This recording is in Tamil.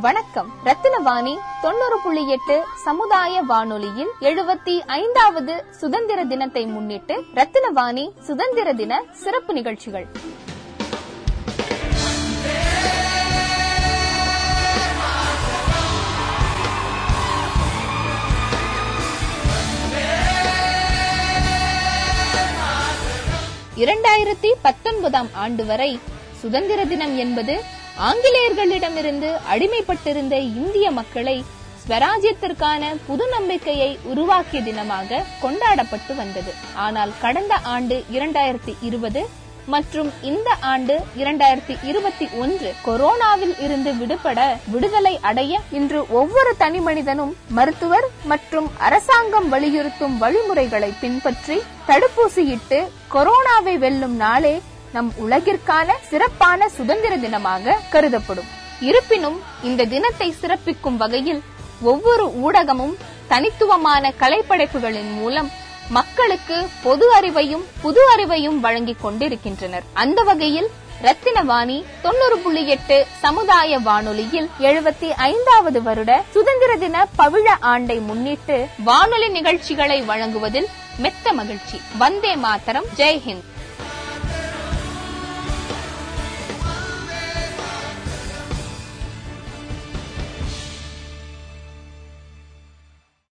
வணக்கம். ரத்தினவாணி தொண்ணூறு புள்ளி எட்டு சமுதாய வானொலியில் எழுபத்தி ஐந்தாவது சுதந்திர தினத்தை முன்னிட்டு ரத்தினவாணி சுதந்திர தின சிறப்பு நிகழ்ச்சிகள். இரண்டாயிரத்தி பத்தொன்பதாம் ஆண்டு வரை சுதந்திர தினம் என்பது ஆங்கிலேயர்களிடமிருந்து அடிமைப்பட்டிருந்த இந்திய மக்களை ஸ்வராஜ்யத்திற்கான புது நம்பிக்கையை உருவாக்கிய தினமாக கொண்டாடப்பட்டு வந்தது. ஆனால் கடந்த ஆண்டு இரண்டாயிரத்தி இருபது மற்றும் இந்த ஆண்டு இரண்டாயிரத்தி இருபத்தி ஒன்று கொரோனாவில் இருந்து விடுபட விடுதலை அடைய இன்று ஒவ்வொரு தனி மனிதனும் மருத்துவர் மற்றும் அரசாங்கம் வலியுறுத்தும் வழிமுறைகளை பின்பற்றி தடுப்பூசியிட்டு கொரோனாவை வெல்லும் நாளே நம் உலகிற்கான சிறப்பான சுதந்திர தினமாக கருதப்படும். இருப்பினும் இந்த தினத்தை சிறப்பிக்கும் வகையில் ஒவ்வொரு ஊடகமும் தனித்துவமான கலைப்படைப்புகளின் மூலம் மக்களுக்கு பொது அறிவையும் புது அறிவையும் வழங்கிக் கொண்டிருக்கின்றனர். அந்த வகையில் ரத்தினவாணி தொண்ணூறு புள்ளி எட்டு சமுதாய வானொலியில் எழுபத்தி ஐந்தாவது வருட சுதந்திர தின பவிழ ஆண்டை முன்னிட்டு வானொலி நிகழ்ச்சிகளை வழங்குவதில் மெத்த மகிழ்ச்சி. வந்தே மாதரம். ஜெய்ஹிந்த்